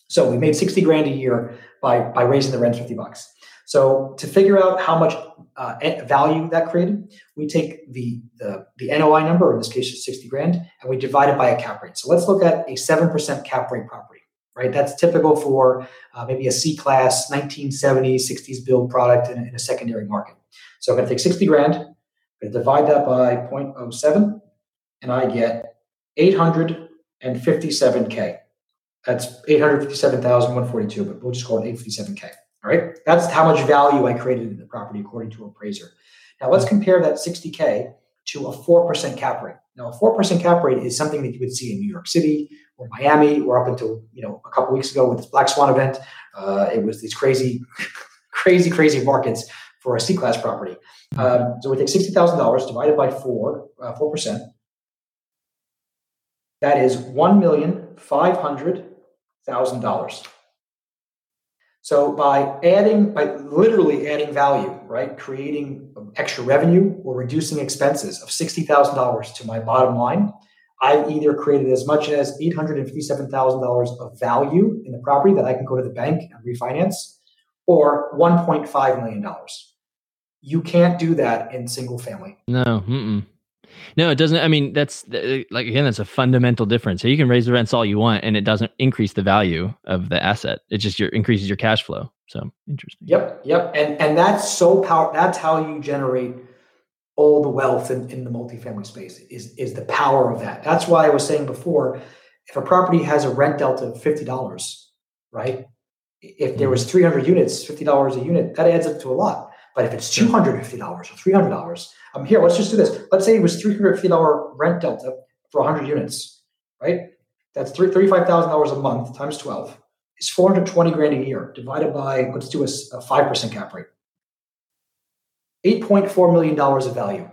So we made 60 grand a year by, by raising the rent 50 bucks. So to figure out how much uh, value that created, we take the, the, the NOI number, in this case it's 60 grand, and we divide it by a cap rate. So let's look at a 7% cap rate property, right? That's typical for uh, maybe a C class 1970s, 60s build product in, in a secondary market. So I'm going to take 60 grand, To divide that by 0.07, and I get 857K. That's 857,142, but we'll just call it 857K. All right. That's how much value I created in the property according to appraiser. Now let's compare that 60K to a 4% cap rate. Now, a 4% cap rate is something that you would see in New York City or Miami, or up until you know a couple weeks ago with this Black Swan event. Uh, it was these crazy, crazy, crazy markets for a C class property. Um, so we take sixty thousand dollars divided by four, uh, four percent. That is one million five hundred thousand dollars. So by adding, by literally adding value, right, creating extra revenue or reducing expenses of $60,000 to my bottom line, I've either created as much as $857,000 of value in the property that I can go to the bank and refinance or $1.5 million. You can't do that in single family. No. Mm-mm. No, it doesn't. I mean, that's like again, that's a fundamental difference. So you can raise the rents all you want, and it doesn't increase the value of the asset. It just your increases your cash flow. So interesting. Yep, yep, and and that's so power. That's how you generate all the wealth in, in the multifamily space. Is is the power of that. That's why I was saying before, if a property has a rent delta of fifty dollars, right? If there mm-hmm. was three hundred units, fifty dollars a unit, that adds up to a lot. But if it's two hundred fifty dollars or three hundred dollars, I'm um, here let's just do this. Let's say it was three hundred fifty dollar rent delta for hundred units, right? That's three thirty five thousand dollars a month times twelve is four hundred twenty grand a year divided by let's do a five percent cap rate. Eight point four million dollars of value.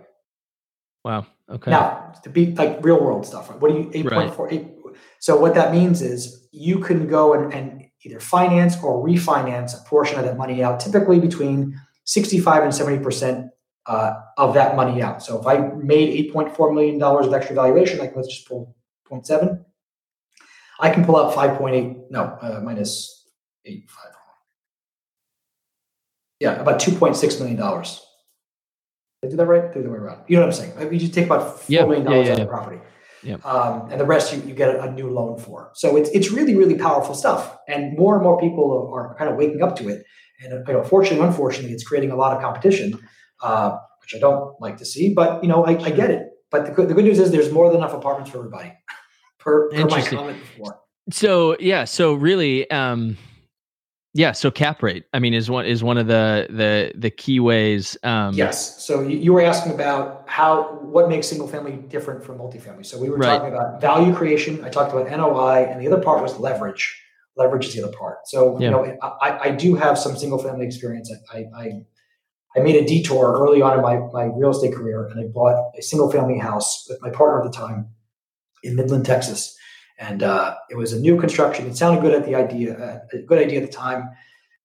Wow. Okay. Now to be like real world stuff. Right? What do you eight point four eight? So what that means is you can go and, and either finance or refinance a portion of that money out, typically between 65 and 70% uh, of that money out. So if I made $8.4 million of extra valuation, like let's just pull 0.7, I can pull out 5.8, no, uh, minus 8, 5. Yeah, about $2.6 million. Did I do that right? Do the way around. You know what I'm saying? You just take about $4 yeah, million yeah, yeah, out of the property. Yeah. Um, and the rest you, you get a, a, new loan for. So it's it's really really powerful stuff, and more and more people are, are kind of waking up to it. And you know, fortunately, unfortunately, it's creating a lot of competition, uh, which I don't like to see. But you know, I, I get it. But the good, the good news is there's more than enough apartments for everybody. per, per my comment before. So yeah, so really, um, yeah. So cap rate, I mean, is one is one of the the the key ways. Um, yes. So you, you were asking about how what makes single family different from multifamily. So we were right. talking about value creation. I talked about NOI, and the other part was leverage leverage is the other part. So, yeah. you know, I, I do have some single family experience. I, I, I made a detour early on in my, my real estate career and I bought a single family house with my partner at the time in Midland, Texas. And uh, it was a new construction. It sounded good at the idea, uh, a good idea at the time.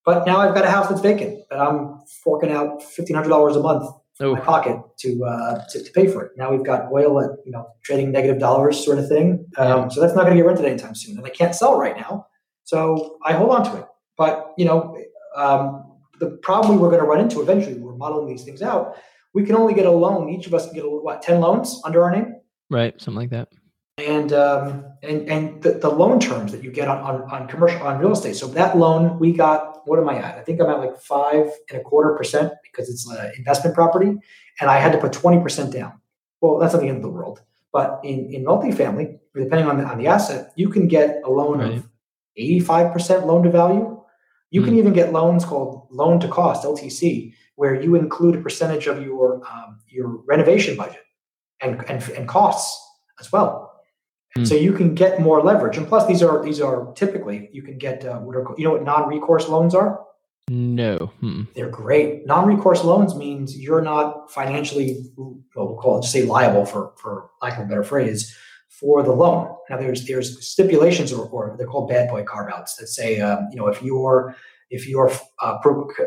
But now I've got a house that's vacant and I'm forking out $1,500 a month in my pocket to, uh, to, to pay for it. Now we've got oil at, you know, trading negative dollars sort of thing. Um, so that's not going to get rented anytime soon. And I can't sell right now so I hold on to it. But you know, um, the problem we were going to run into eventually, we're modeling these things out. We can only get a loan. Each of us can get a, what ten loans under our name. Right, something like that. And um, and and the, the loan terms that you get on, on on commercial on real estate. So that loan we got. What am I at? I think I'm at like five and a quarter percent because it's an investment property, and I had to put twenty percent down. Well, that's not the end of the world. But in, in multifamily, depending on the, on the asset, you can get a loan right. of 85% loan to value. You mm. can hmm. even get loans called loan to cost (LTC), where you include a percentage of your um, your renovation budget and, and, and costs as well. Mm. So you can get more leverage, and plus these are these are typically you can get uh, what are you know what non-recourse loans are. No, hmm. they're great. Non-recourse loans means you're not financially, well, we'll call it, say liable for for lack of a better phrase for the loan. Now, there's there's stipulations, or, or they're called bad boy carve outs that say, um, you know, if you're if you're uh,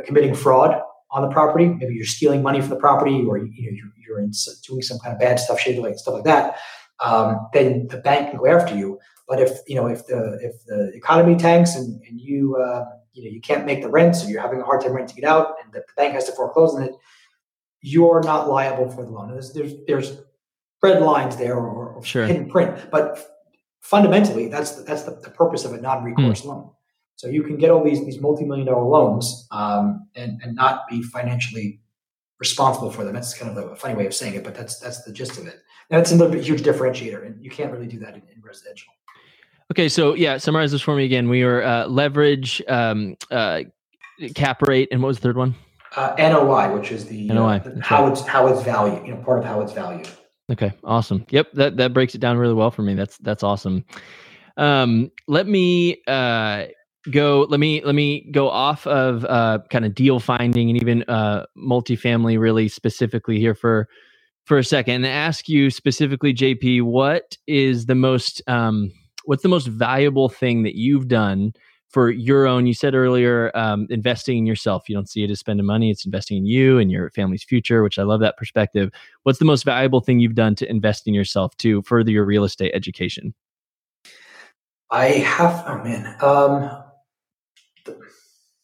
committing fraud on the property, maybe you're stealing money from the property, or you know, you're, you're in, doing some kind of bad stuff, shady like stuff like that, um, then the bank can go after you. But if you know if the if the economy tanks and, and you uh, you know you can't make the rent, so you're having a hard time renting it out, and the bank has to foreclose on it, you're not liable for the loan. There's there's, there's red lines there or, or sure. hidden print. But fundamentally, that's the, that's the, the purpose of a non-recourse mm. loan. So you can get all these these multi-million dollar loans um, and and not be financially responsible for them. That's kind of a funny way of saying it, but that's that's the gist of it. And it's another huge differentiator, and you can't really do that in, in residential. Okay, so yeah, summarize this for me again. We were uh, leverage, um, uh, cap rate, and what was the third one? Uh, NOI, which is the NOI. Uh, how right. it's how it's valued. You know, part of how it's valued. Okay, awesome. Yep, that that breaks it down really well for me. That's that's awesome. Um, let me uh, go. Let me let me go off of uh, kind of deal finding and even uh, multifamily really specifically here for for a second and ask you specifically, JP, what is the most um, what's the most valuable thing that you've done for your own you said earlier um, investing in yourself you don't see it as spending money it's investing in you and your family's future which i love that perspective what's the most valuable thing you've done to invest in yourself to further your real estate education i have oh man um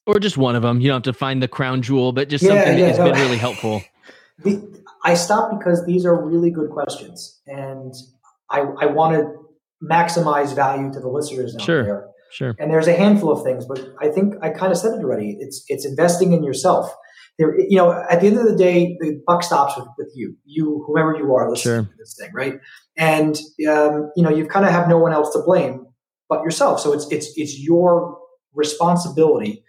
or just one of them you don't have to find the crown jewel but just yeah, something yeah, that's no. been really helpful the, I stopped because these are really good questions, and I, I want to maximize value to the listeners out Sure. there. Sure. And there's a handful of things, but I think I kind of said it already. It's it's investing in yourself. There, you know, at the end of the day, the buck stops with, with you, you whomever you are listening Sure. to this thing, right? And um, you know, you kind of have no one else to blame but yourself. So it's it's it's your responsibility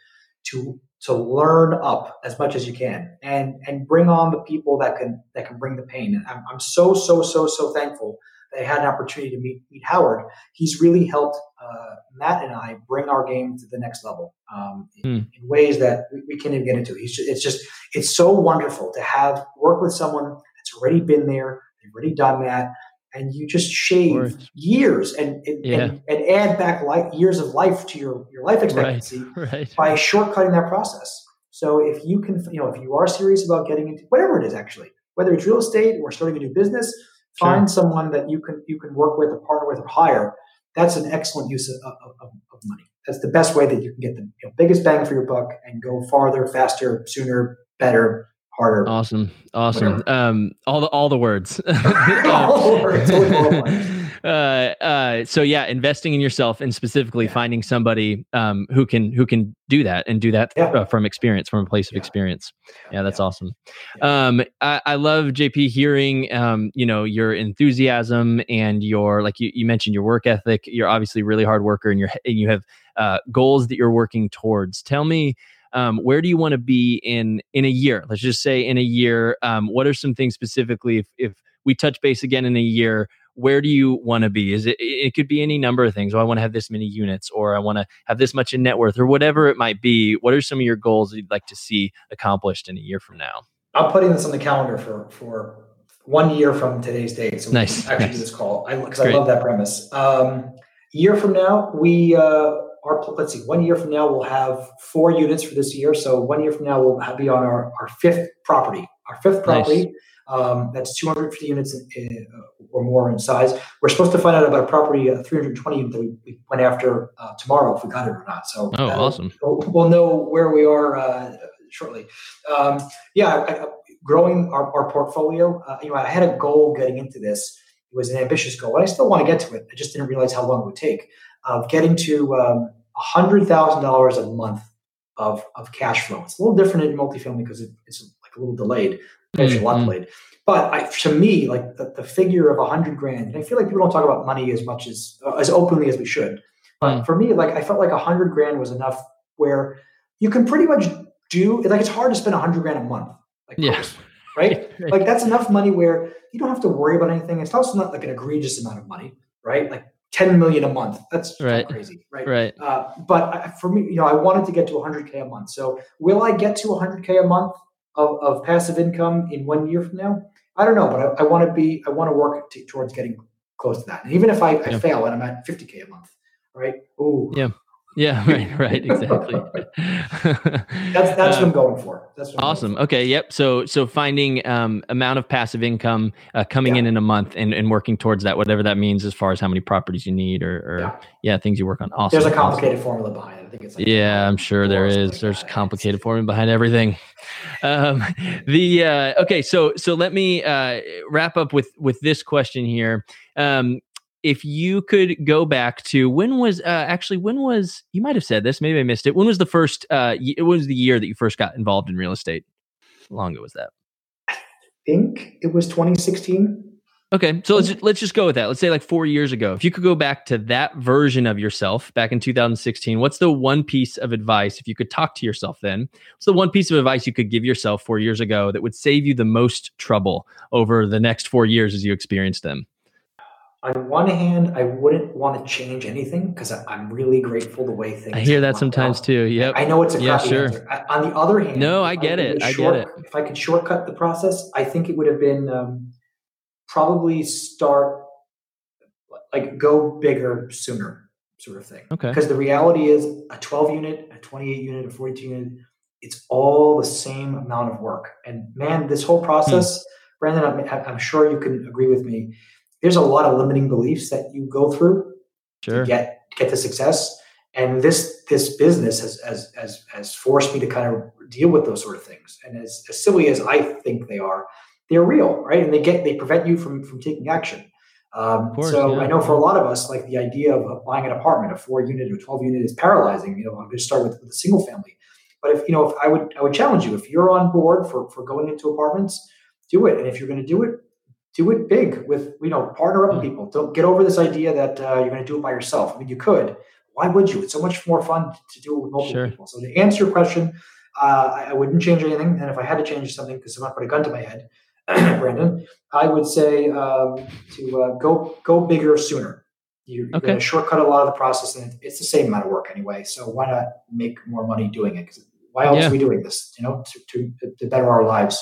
to to learn up as much as you can and and bring on the people that can that can bring the pain. And I'm, I'm so so so so thankful I had an opportunity to meet meet Howard. He's really helped uh, Matt and I bring our game to the next level um, in, Hmm. in ways that we, we can't even get into. He's just, it's just it's so wonderful to have work with someone that's already been there, they've already done that, and you just shave course. years and and, Yeah. and and add back life, years of life to your your life expectancy Right. by shortcutting that process. So if you can, you know, if you are serious about getting into whatever it is, actually, whether it's real estate or starting a new business, Sure. find someone that you can you can work with or partner with or hire. That's an excellent use of, of, of, of money. That's the best way that you can get the you know, biggest bang for your buck and go farther, faster, sooner, better, harder. Awesome. Awesome. Um, all the all the words. All the words, always all the words. uh, uh, so yeah, investing in yourself and specifically Yeah. finding somebody um, who can who can do that and do that Yeah. uh, from experience, from a place of experience. Yeah, that's awesome. Um, I, I love JP hearing um, you know your enthusiasm and your like you, you mentioned your work ethic. You're obviously a really hard worker and you're and you have uh, goals that you're working towards. Tell me um, where do you want to be in in a year let's just say in a year um, what are some things specifically if, if we touch base again in a year where do you want to be is it it could be any number of things oh i want to have this many units or i want to have this much in net worth or whatever it might be what are some of your goals that you'd like to see accomplished in a year from now I'm putting this on the calendar for for one year from today's date. So Nice, actually nice. do this call I, because I love that premise. Um, year from now, we uh, are let's see. One year from now, we'll have four units for this year. So one year from now, we'll be on our, our fifth property. Our fifth property. Um, that's 250 units in, uh, or more in size. We're supposed to find out about a property, uh, 320 that we, we went after uh, tomorrow if we got it or not. So Oh, that'll- awesome. We'll, we'll know where we are uh, shortly. Um, yeah, I, I, growing our, our portfolio. Uh, you know, I had a goal getting into this. It was an ambitious goal, and I still want to get to it. I just didn't realize how long it would take. Of getting to um, hundred thousand dollars a month of of cash flow. It's a little different in multifamily because it, it's like a little delayed, lot Mhm. delayed. But I, to me, like the, the figure of a hundred grand, and I feel like people don't talk about money as much as uh, as openly as we should. But Mm. for me, like I felt like a hundred grand was enough where you can pretty much do like it's hard to spend a hundred grand a month. Like Yeah. right? like that's enough money where you don't have to worry about anything. It's also not like an egregious amount of money, right? Like 10 million a month. That's Right. crazy, right? right Uh, but I, for me, you know, I wanted to get to 100k a month. So will I get to 100k a month of, of passive income in one year from now? I don't know, but I, I want to be, I want to work t- towards getting close to that. And even if I, I Yeah. fail and I'm at 50k a month, right? Ooh, Yeah. Yeah right right exactly that's that's what I'm going for. That's what Awesome. for. Okay. Yep. So so finding um, amount of passive income uh, coming Yeah. in in a month and, and working towards that, whatever that means, as far as how many properties you need or, or yeah. Yeah. things you work on. Awesome. There's a awesome. complicated formula behind it. I think it's like Yeah, I'm sure there is. like There's that. complicated formula behind everything. Um, the uh, okay, so so let me uh, wrap up with with this question here. Um, if you could go back to when was uh, actually when was you might have said this maybe I missed it. When was the first? Uh, y- it was the year that you first got involved in real estate. How long ago was that? I think it was 2016. Okay, so let's just, let's just go with that. Let's say like four years ago. If you could go back to that version of yourself back in 2016, what's the one piece of advice if you could talk to yourself then? What's the one piece of advice you could give yourself four years ago that would save you the most trouble over the next four years as you experience them? On one hand, I wouldn't want to change anything because I'm really grateful the way things. I hear that sometimes out. too. Yep. I know it's a Yeah, crappy sure. answer. I- on the other hand, No, I get could it. I get it. If I could shortcut the process, I think it would have been um, probably start like go bigger sooner, sort of thing. Okay. Because the reality is, a 12 unit, a 28 unit, a 42 unit, it's all the same amount of work. And man, this whole process, Brandon, I'm, I'm sure you can agree with me. There's a lot of limiting beliefs that you go through Sure. to get get to success. And this this business has has has has forced me to kind of deal with those sort of things. And as, as silly as I think they are, they're real, right? And they get they prevent you from from taking action. Um, course, so yeah. I know for a lot of us, like the idea of, buying an apartment, a four unit or twelve unit, is paralyzing. You know, I'm going to start with, with a single family. But if you know, if I would I would challenge you if you're on board for for going into apartments, do it. And if you're going to do it, do it big with you know partner up with hmm. people. Don't get over this idea that uh, you're going to do it by yourself. I mean, you could. Why would you? It's so much more fun to do it with multiple sure. people. So to answer your question, uh, I, I, wouldn't change anything. And if I had to change something because someone put a gun to my head, Brandon, I would say um, to uh, go go bigger sooner. You're, okay. going to shortcut a lot of the process, and it's the same amount of work anyway. So why not make more money doing it? Because why else yeah. are we doing this? You know, to, to, to better our lives.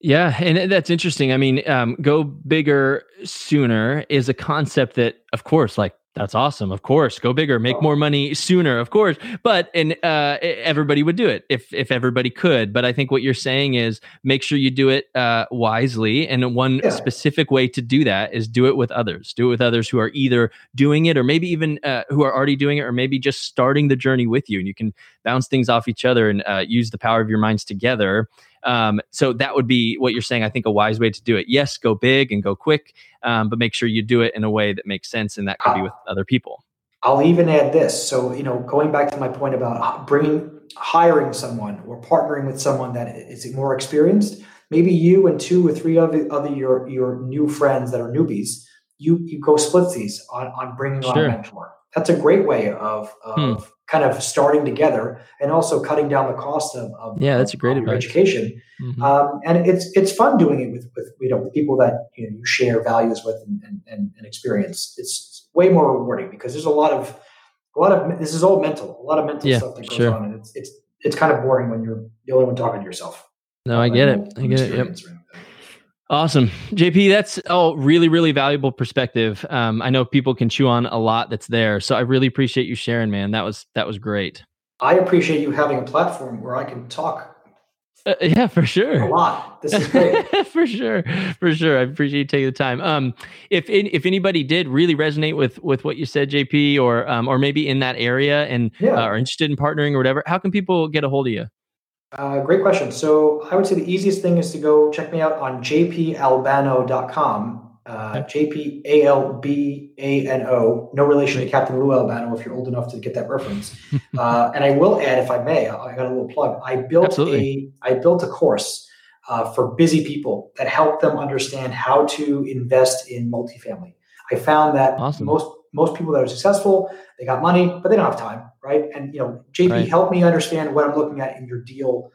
Yeah, and that's interesting. I mean, um, go bigger sooner is a concept that, of course, like that's awesome. Of course, go bigger, make more money sooner. Of course, but and uh, everybody would do it if if everybody could. But I think what you're saying is make sure you do it uh, wisely. And one yeah. specific way to do that is do it with others. Do it with others who are either doing it or maybe even uh, who are already doing it, or maybe just starting the journey with you. And you can bounce things off each other and uh, use the power of your minds together um, so that would be what you're saying. I think a wise way to do it. Yes, go big and go quick, um, but make sure you do it in a way that makes sense, and that could be with other people. I'll even add this. So you know, going back to my point about bringing, hiring someone or partnering with someone that is more experienced. Maybe you and two or three other other your your new friends that are newbies. You you go split these on on bringing on a mentor. That's a great way of of hmm kind of starting together and also cutting down the cost of, of yeah that's a great education. Mm-hmm. um, and it's it's fun doing it with with you know with people that you know you share values with and, and, and experience. It's way more rewarding because there's a lot of a lot of this is all mental a lot of mental yeah, stuff that goes sure. on and it's it's it's kind of boring when you're the only one talking to yourself. No i get it. I get it. Yep. Awesome. JP, that's oh really, really valuable perspective. Um, I know people can chew on a lot that's there. So I really appreciate you sharing, man. That was that was great. I appreciate you having a platform where I can talk. Uh, yeah, for sure. A lot. This is great. for sure. For sure. I appreciate you taking the time. Um, if in, if anybody did really resonate with with what you said, JP, or um, or maybe in that area and yeah. uh, are interested in partnering or whatever, how can people get a hold of you? Uh, great question. So I would say the easiest thing is to go check me out on jpalbano.com. Uh, J P A L B A N O, no relation to Captain Lou Albano if you're old enough to get that reference. uh, and I will add, if I may, I got a little plug. I built Absolutely. a I built a course uh, for busy people that help them understand how to invest in multifamily. I found that awesome. most most people that are successful, they got money, but they don't have time right? And you know, JP, right. help me understand what I'm looking at in your deal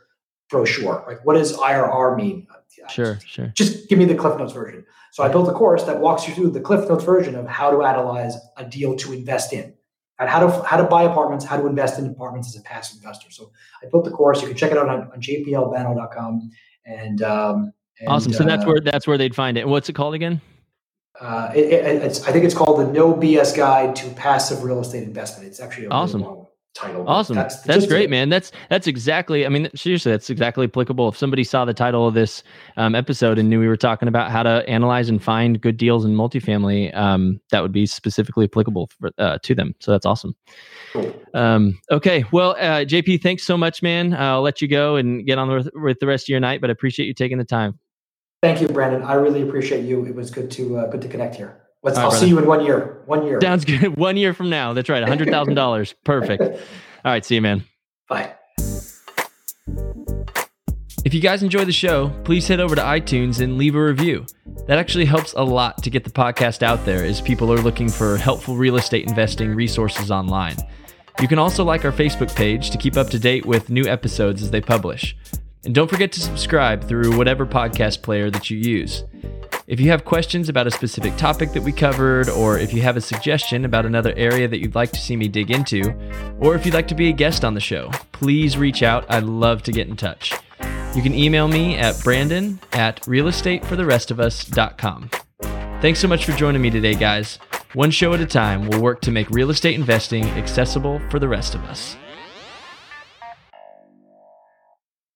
brochure. Like, what does IRR mean? Sure, sure. Just give me the Cliff Notes version. So I built a course that walks you through the Cliff Notes version of how to analyze a deal to invest in, and how to how to buy apartments, how to invest in apartments as a passive investor. So I built the course. You can check it out on, on jpalbano.com. And, um, and awesome. So uh, that's where that's where they'd find it. What's it called again? Uh, it, it, it's, I think it's called the No BS Guide to Passive Real Estate Investment. It's actually awesome. Really title. Awesome. That's, that's great, man. That's that's exactly. I mean, seriously, that's exactly applicable. If somebody saw the title of this um, episode and knew we were talking about how to analyze and find good deals in multifamily, um, that would be specifically applicable for, uh, to them. So that's awesome. Um, okay. Well, uh, JP, thanks so much, man. I'll let you go and get on with, with the rest of your night, but I appreciate you taking the time. Thank you, Brandon. I really appreciate you. It was good to uh, good to connect here. Let's, I'll see you in one year. One year. Sounds good. One year from now. That's right. hundred thousand dollars. Perfect. All right. See you, man. Bye. If you guys enjoy the show, please head over to iTunes and leave a review. That actually helps a lot to get the podcast out there as people are looking for helpful real estate investing resources online. You can also like our Facebook page to keep up to date with new episodes as they publish. And don't forget to subscribe through whatever podcast player that you use. If you have questions about a specific topic that we covered, or if you have a suggestion about another area that you'd like to see me dig into, or if you'd like to be a guest on the show, please reach out. I'd love to get in touch. You can email me at brandon at realestatefortherestofus.com. Thanks so much for joining me today, guys. One show at a time, we'll work to make real estate investing accessible for the rest of us.